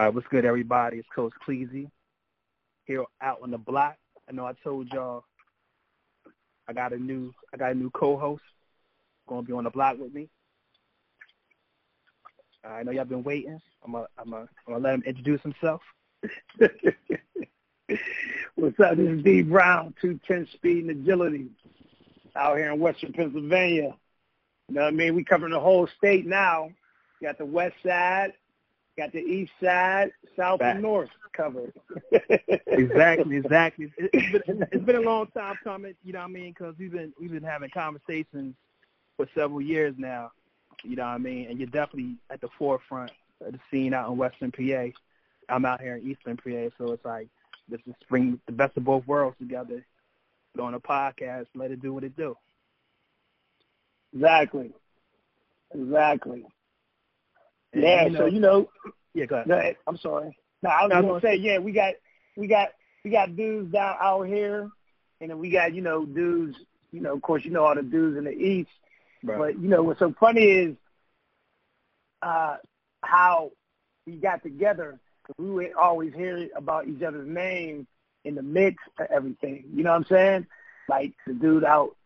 All right, what's good, everybody? It's Coach Cleasy here out on the block. I know I told y'all I got a new I got a new co-host going to be on the block with me. I know y'all been waiting. I'm gonna I'm gonna, I'm gonna let him introduce himself. What's up? This is D Brown, two ten speed and agility, out here in Western Pennsylvania. You know what I mean? We covering the whole state now. Got the west side, got the east side, south Back. and north covered. exactly, exactly. It, it's, been, it's been a long time coming. You know what I mean? Because we've been we've been having conversations for several years now. You know what I mean? And you're definitely at the forefront of the scene out in Western PA. I'm out here in Eastern PA, so it's like this is bring the best of both worlds together. On a podcast, let it do what it do. Exactly. Exactly. And, yeah, you know, so you know, yeah, go ahead. go ahead. I'm sorry. No, I was No, gonna go say, yeah, we got we got we got dudes down out here and then we got, you know, dudes, you know, of course you know all the dudes in the east. Right. But you know what's so funny is uh how we got together. We would always hear about each other's name in the mix of everything. You know what I'm saying? Like the dude out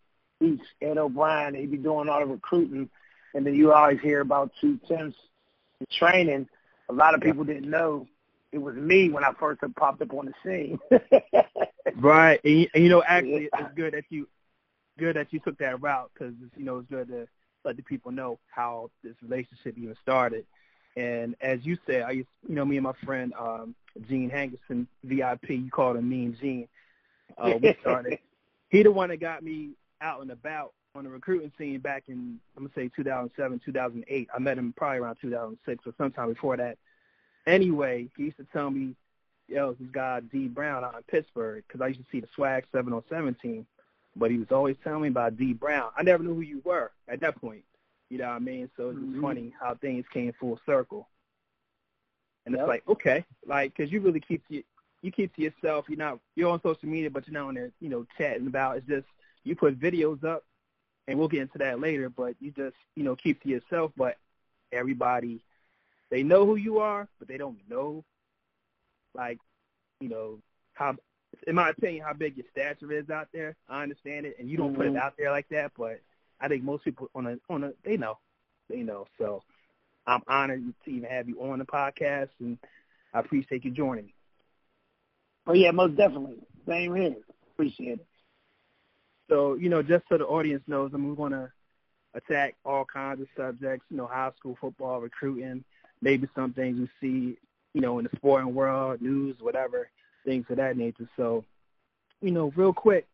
east, Ed O'Brien, he'd be doing all the recruiting, and then you always hear about two temps training. A lot of people didn't know it was me when I first popped up on the scene. Right, and, you- and you know, actually, it's good that you good that you took that route because you know it's good to let the people know how this relationship even started. And as you said, I used, you know, me and my friend um, Gene Hankerson, VIP, you called him Mean Gene. Uh, we started. he the one that got me out and about on the recruiting scene back in I'm gonna say 2007, 2008. I met him probably around 2006 or sometime before that. Anyway, he used to tell me, "Yo, this guy D Brown out in Pittsburgh," because I used to see the Swag 707 team, but he was always telling me about D Brown. I never knew who you were at that point. You know what I mean? So it's Mhm. funny how things came full circle. And it's like, okay, like, because you really keep to, you keep to yourself. You're not you're on social media, but you're not on there, you know, chatting about. It's just you put videos up, and we'll get into that later. But you just you know keep to yourself. But everybody, they know who you are, but they don't know, like, you know, how. In my opinion, how big your stature is out there. I understand it, and you don't put it Mhm. out there like that. But I think most people on a on a they know, they know. So I'm honored to even have you on the podcast, and I appreciate you joining me. oh yeah, most definitely. Same here. Appreciate it. So, you know, just so the audience knows, I mean, we're going to attack all kinds of subjects, you know, high school football, recruiting, maybe some things we see, you know, in the sporting world, news, whatever, things of that nature. So, you know, real quick,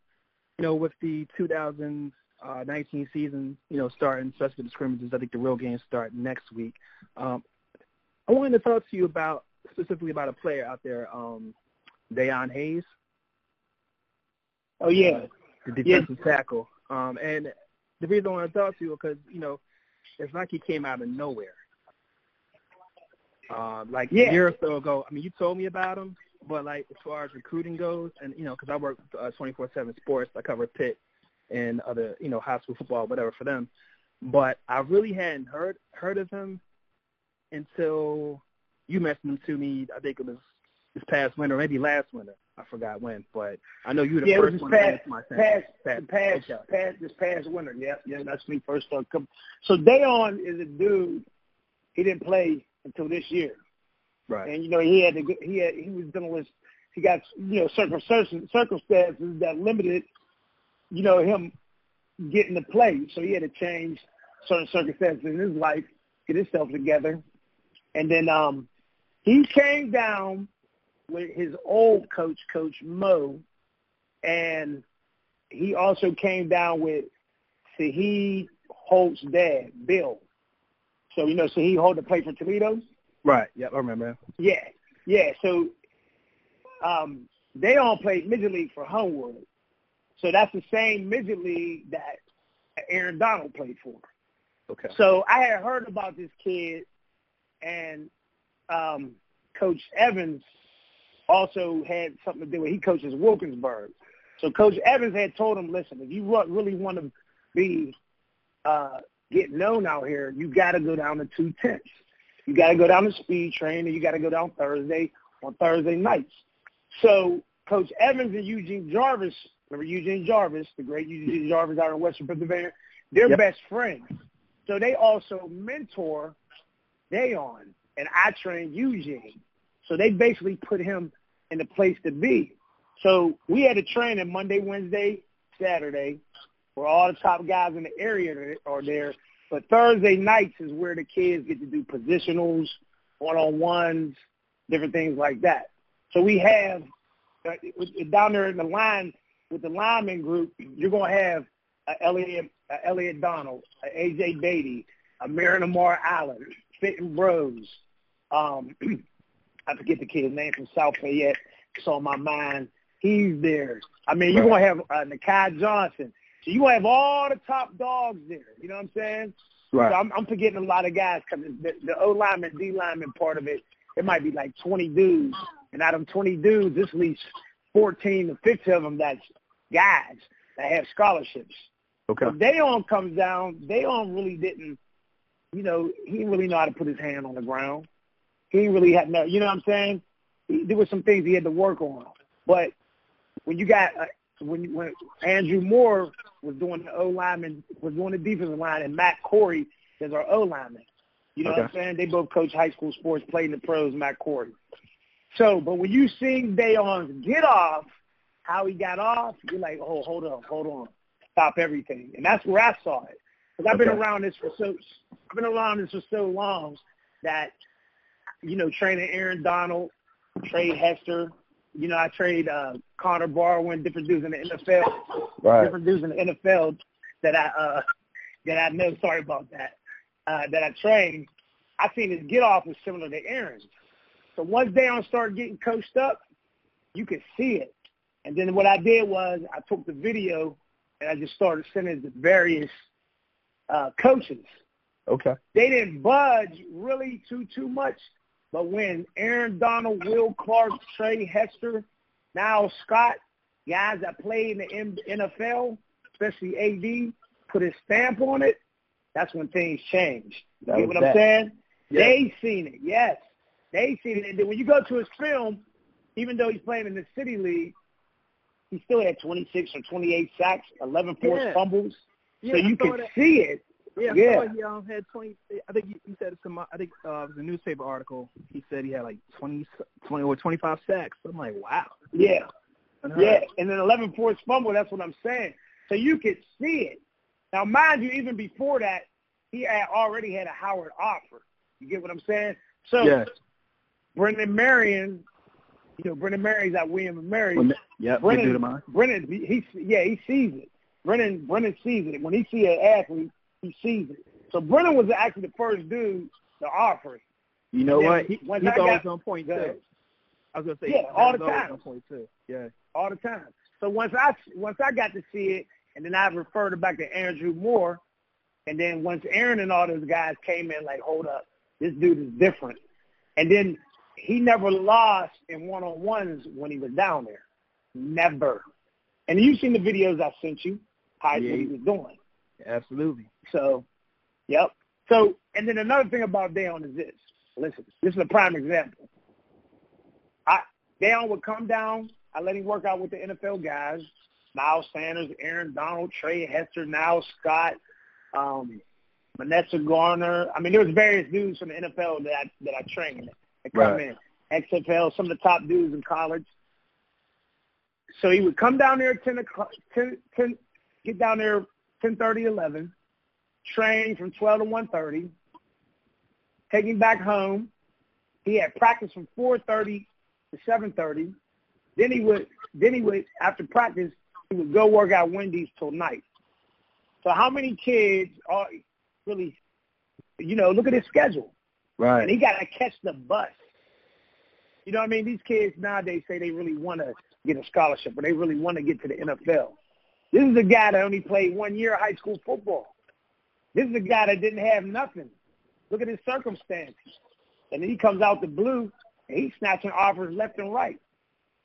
you know, with the 2019 season, you know, starting, especially the scrimmages, I think the real games start next week. Um, I wanted to talk to you about, specifically about a player out there, um, Dayon Hayes Oh yeah. The defensive tackle. Um, and the reason I want to talk to you because you know it's like he came out of nowhere. Um, like Yeah. a year or so ago, I mean, you told me about him, but like as far as recruiting goes, and you know, because I work uh, 24/7 Sports, I cover Pitt and other you know high school football, whatever for them. But I really hadn't heard heard of him until you mentioned him to me. I think it was this past winter, maybe last winter. I forgot when, but I know you were the Yeah, it was first one past, past, past, Okay. past, this past winter. Yeah, yeah, that's me first started coming. So Dayon is a dude. He didn't play until this year, Right. and you know he had to. He had he was dealing with. He got you know circumstances circumstances that limited, you know, him getting to play. So he had to change certain circumstances in his life, get himself together, and then um, he came down with his old coach, Coach Mo, and he also came down with Saheed Holt's dad, Bill. So you know, Saheed Holt that played for Toledo. Right. Yep, I remember. Yeah, yeah. So um, they all played midget league for Homewood. So that's the same midget league that Aaron Donald played for. Okay. So I had heard about this kid, and um, Coach Evans also had something to do with. He coaches Wilkinsburg, so Coach Evans had told him, "Listen, if you really want to be uh, get known out here, you got to go down to two tenths." You got to go down to speed train, and you got to go down Thursday on Thursday nights. So Coach Evans and Eugene Jarvis, remember Eugene Jarvis, the great Eugene Jarvis out in Western Pennsylvania, they're yep. best friends. So they also mentor Dayon, and I train Eugene. So they basically put him in the place to be. So we had a training Monday, Wednesday, Saturday, where all the top guys in the area are there. But Thursday nights is where the kids get to do positionals, one-on-ones, different things like that. So we have uh, down there in the line with the lineman group, you're going to have Elliot, Elliot Donald, A.J. Beatty, uh, Marinamar Allen, Fitton Bros. Um, I forget the kid's name from South Fayette. It's on my mind. He's there. I mean, you're going to have uh, Nakai Johnson. So you have all the top dogs there. You know what I'm saying? Right. So I'm, I'm forgetting a lot of guys because the, the O lineman, D lineman part of it, it might be like 20 dudes. And out of 20 dudes, this leaves 14 to 15 of them that's guys that have scholarships. Okay. When Dayon comes down, Dayon really didn't, you know, he didn't really know how to put his hand on the ground. He really have no, you know what I'm saying? He, there were some things he had to work on. But when you got uh, when when Andrew Moore was doing the O lineman was doing the defensive line, and Matt Corey is our O lineman. You know okay. what I'm saying? They both coach high school sports, played in the pros. Matt Corey. So, but when you see Dayon's get off, how he got off, you're like, oh, hold on, hold on, stop everything, and that's where I saw it. Because I've okay. been around this for so, I've been around this for so long that, you know, training Aaron Donald, trade Hester, you know, I trade uh, Connor Barwin, different dudes in the NFL, right. different dudes in the NFL that I uh, that I know. Sorry about that. Uh, that I trained. I seen his get off was similar to Aaron's. So once Dayon started getting coached up, you could see it. And then what I did was I took the video and I just started sending it to various uh, coaches. Okay. They didn't budge really too too much but when Aaron Donald, Will Clark, Trey Hester, now Scott, guys that play in the NFL, especially AD, put his stamp on it, that's when things changed. You get what that. I'm saying? Yeah. They seen it, yes. They seen it. And then when you go to his film, even though he's playing in the city league, he still had 26 or 28 sacks, 11 forced yeah. fumbles. Yeah, so you can see it. Yeah, yeah. he um, had twenty. I think he, he said some. I think uh, it was a newspaper article. He said he had like 20, 20 or twenty five sacks. I'm like, wow. Yeah, yeah, and then eleven forced fumble. That's what I'm saying. So you could see it. Now, mind you, even before that, he had already had a Howard offer. You get what I'm saying? So, yes. Brennan Marion, you know, Brennan Marion's at William and Mary. yeah, Brennan, Brennan, he, yeah, he sees it. Brennan, Brennan sees it. When he see an athlete, he sees it. So Brennan was actually the first dude to offer it. You know what? He, he's always got, on point too. I was gonna say yeah, all the time. On point too. Yeah, all the time. So once I once I got to see it, and then I referred it back to Andrew Moore, and then once Aaron and all those guys came in, like, hold up, this dude is different. And then he never lost in one on ones when he was down there, never. And you've seen the videos I sent you, how yeah. what he was doing. Absolutely. So, yep. So, and then another thing about Dayon is this. Listen, this is a prime example. I Dayon would come down. I let him work out with the NFL guys. Miles Sanders, Aaron Donald, Trey Hester, Niles Scott, um, Vanessa Garner. I mean, there was various dudes from the NFL that I, that I trained that come right. in. XFL, some of the top dudes in college. So he would come down there at 10 o'clock, 10, 10, get down there 10:30, 11, train from 12 to 1:30, take him back home. He had practice from 4:30 to 7:30. Then he would then he would after practice he would go work out Wendy's till night. So how many kids are really, you know, look at his schedule. Right. And he got to catch the bus. You know what I mean? These kids nowadays say they really want to get a scholarship or they really want to get to the NFL. This is a guy that only played one year of high school football. This is a guy that didn't have nothing. Look at his circumstances. And then he comes out the blue and he's snatching offers left and right.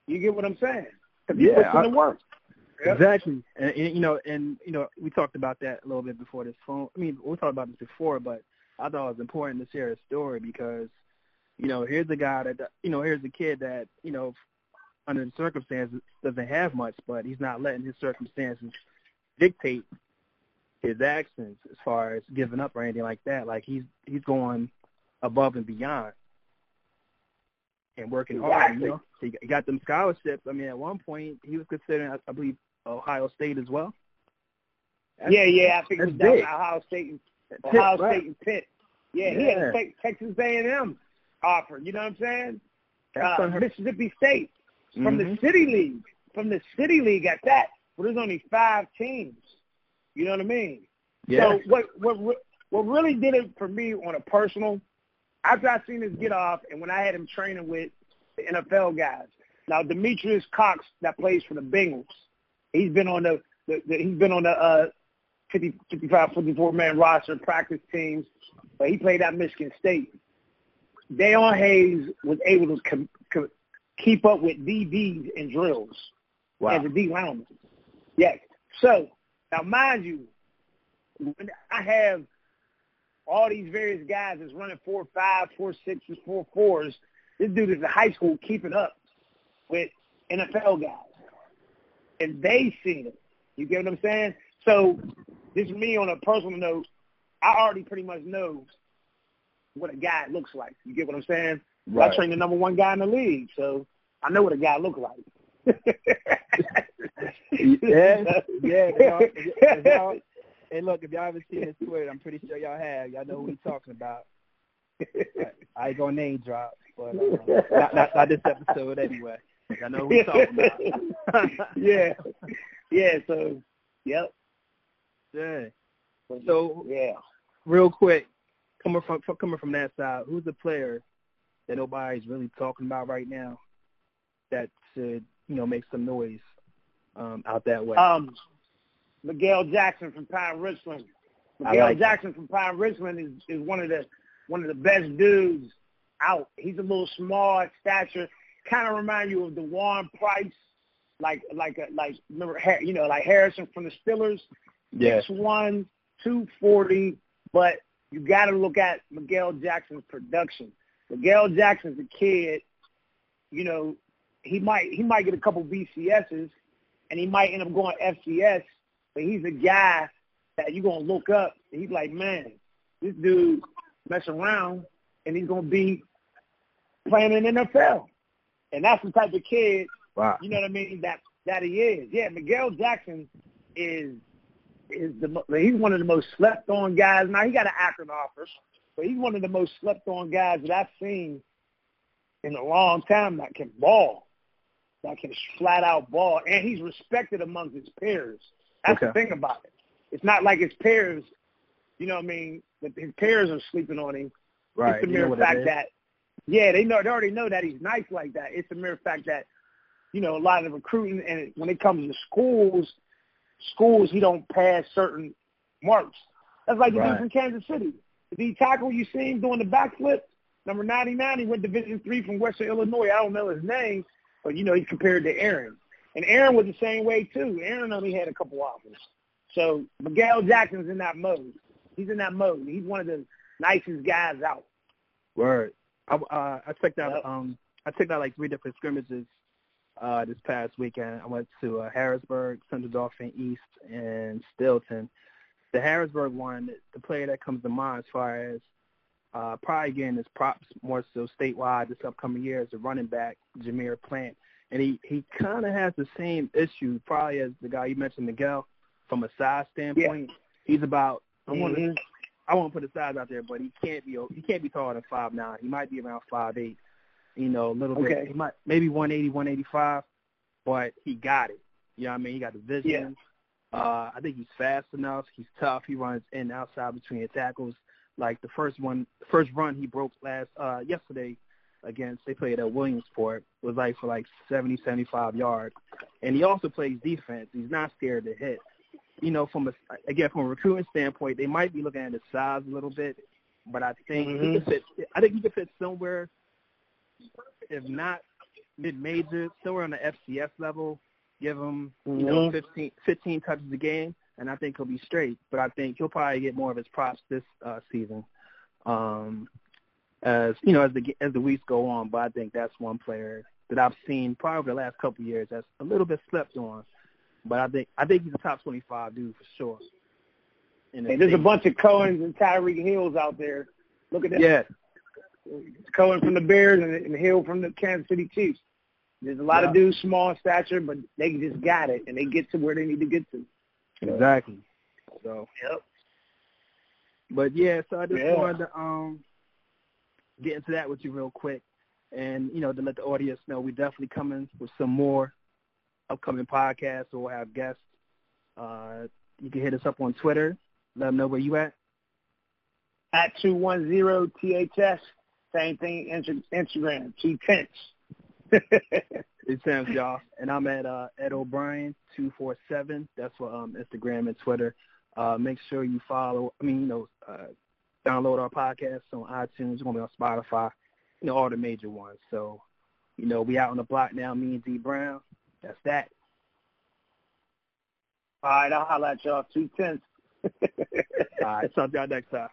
You get what I'm saying? Because he yeah, puts in the work. Exactly, and, and you know, and you know, we talked about that a little bit before this phone. I mean, we talked about this before, but I thought it was important to share a story because, you know, here's a guy that, you know, here's a kid that, you know, under the circumstances doesn't have much, but he's not letting his circumstances dictate his actions as far as giving up or anything like that. Like he's he's going above and beyond and working exactly. hard. You know, he got them scholarships. I mean, at one point he was considering, I believe, Ohio State as well. That's, yeah, yeah, I think was down Ohio State, and, Ohio Pitt, State and Pitt. Yeah, yeah. he had a Texas A&M offer. You know what I'm saying? Uh, Mississippi State from mm-hmm. the City League, from the City League at that. But there's only five teams. You know what I mean? Yeah. So what what what really did it for me on a personal, after I seen this get off, and when I had him training with the NFL guys. Now Demetrious Cox that plays for the Bengals, he's been on the, the, the he's been on the uh, 50, 55, 54 man roster practice teams, but he played at Michigan State. Dayon Hayes was able to com- keep up with DBs and drills wow. as a D lineman. Yes. So now, mind you, when I have all these various guys that's running four five, four sixes, four fours. This dude is in high school keeping up with NFL guys, and they seen it. You get what I'm saying? So this is me on a personal note. I already pretty much know what a guy looks like. You get what I'm saying? Right. I train the number one guy in the league, so I know what a guy looks like. yeah, yeah. Y'all, y'all, hey, look, if y'all haven't seen his Twitter, I'm pretty sure y'all have. Y'all know who he's talking about. I ain't gonna name drop, but um, not, not, not this episode anyway. I know who he's talking about. yeah, yeah. So, yep. Yeah. So, yeah. Real quick, coming from coming from that side, who's the player that nobody's really talking about right now that should you know make some noise um, out that way? Um, Miguel Jackson from Pine Richland. Miguel like Jackson from Pine Richland is, is one of the one of the best dudes out. He's a little small at stature. Kind of remind you of Dewan Price, like like a, like remember you know like Harrison from the Steelers. Six one, two forty, but you got to look at Miguel Jackson's production. Miguel Jackson's a kid. You know, he might he might get a couple BCSs, and he might end up going FCS. But he's a guy that you're gonna look up, and he's like, man, this dude mess around, and he's gonna be playing in NFL. And that's the type of kid, wow. you know what I mean, that that he is. Yeah, Miguel Jackson is is the he's one of the most slept on guys. Now he got an Akron offer, but he's one of the most slept on guys that I've seen in a long time that can ball, that can flat out ball, and he's respected amongst his peers. That's okay. the thing about it. It's not like his peers, you know what I mean, that his peers are sleeping on him. Right. It's the You mere know fact that yeah, they know they already know that he's nice like that. It's the mere fact that, you know, a lot of the recruiting and when it comes to schools, schools he don't pass certain marks. That's like the Right. dude from Kansas City. The tackle you seen doing the backflip, number ninety nine, he went Division three from Western Illinois. I don't know his name, but you know he's compared to Aaron. And Aaron was the same way too. Aaron only had a couple offers. So Miguel Jackson's in that mode. He's in that mode. He's one of the nicest guys out. Word. I uh, I checked out Yep. um I checked out like three different scrimmages uh this past weekend. I went to uh, Harrisburg, Central Dauphin East, and Steelton. The Harrisburg one, the player that comes to mind as far as uh probably getting his props more so statewide this upcoming year is the running back Jameer Plant, and he he kind of has the same issue probably as the guy you mentioned Miguel from a size standpoint. Yeah. He's about I want to Mhm. I won't put the size out there, but he can't be he can't be taller than five nine. He might be around five eight. You know, a little bit. Okay. He might maybe one eighty, one eighty five, but he got it. You know what I mean? He got the vision. Uh, I think he's fast enough. He's tough. He runs in and outside between the tackles. Like the first one, the first run he broke last uh yesterday against they played at Williamsport was like for like seventy, seventy five yards. And he also plays defense. He's not scared to hit you know, from a again from a recruiting standpoint, they might be looking at his size a little bit, but I think he Mhm. could fit. I think he could fit somewhere, if not mid-major, somewhere on the FCS level. Give him, you know, Mhm. 15, 15 touches a game, and I think he'll be straight. But I think he'll probably get more of his props this uh, season. um, as you know as the as the weeks go on. But I think that's one player that I've seen probably over the last couple of years that's a little bit slept on. But I think I think he's a top twenty five dude for sure. And there's a bunch of Cohens and Tyreek Hills out there. Look at that. Yeah. Cohen from the Bears and, and Hill from the Kansas City Chiefs. There's a lot yeah. of dudes small in stature, but they just got it and they get to where they need to get to. Exactly. So. Yep. But yeah, so I just yeah. wanted to um get into that with you real quick, and you know to let the audience know we're definitely coming with some more upcoming podcasts or we'll have guests. Uh, you can hit us up on Twitter. Let them know where you at. At two one zero THS. Same thing. Instagram. Two tenths. It Sam's, y'all. And I'm at uh, Ed O'Brien two four seven. That's for um, Instagram and Twitter. Uh, make sure you follow. I mean, you know, uh, download our podcast on iTunes. We're gonna be on Spotify. You know, all the major ones. So, you know, we out on the block now. Me and D Brown. That's that. All right, I'll holler at y'all. Two tenths. all right, talk to y'all next time.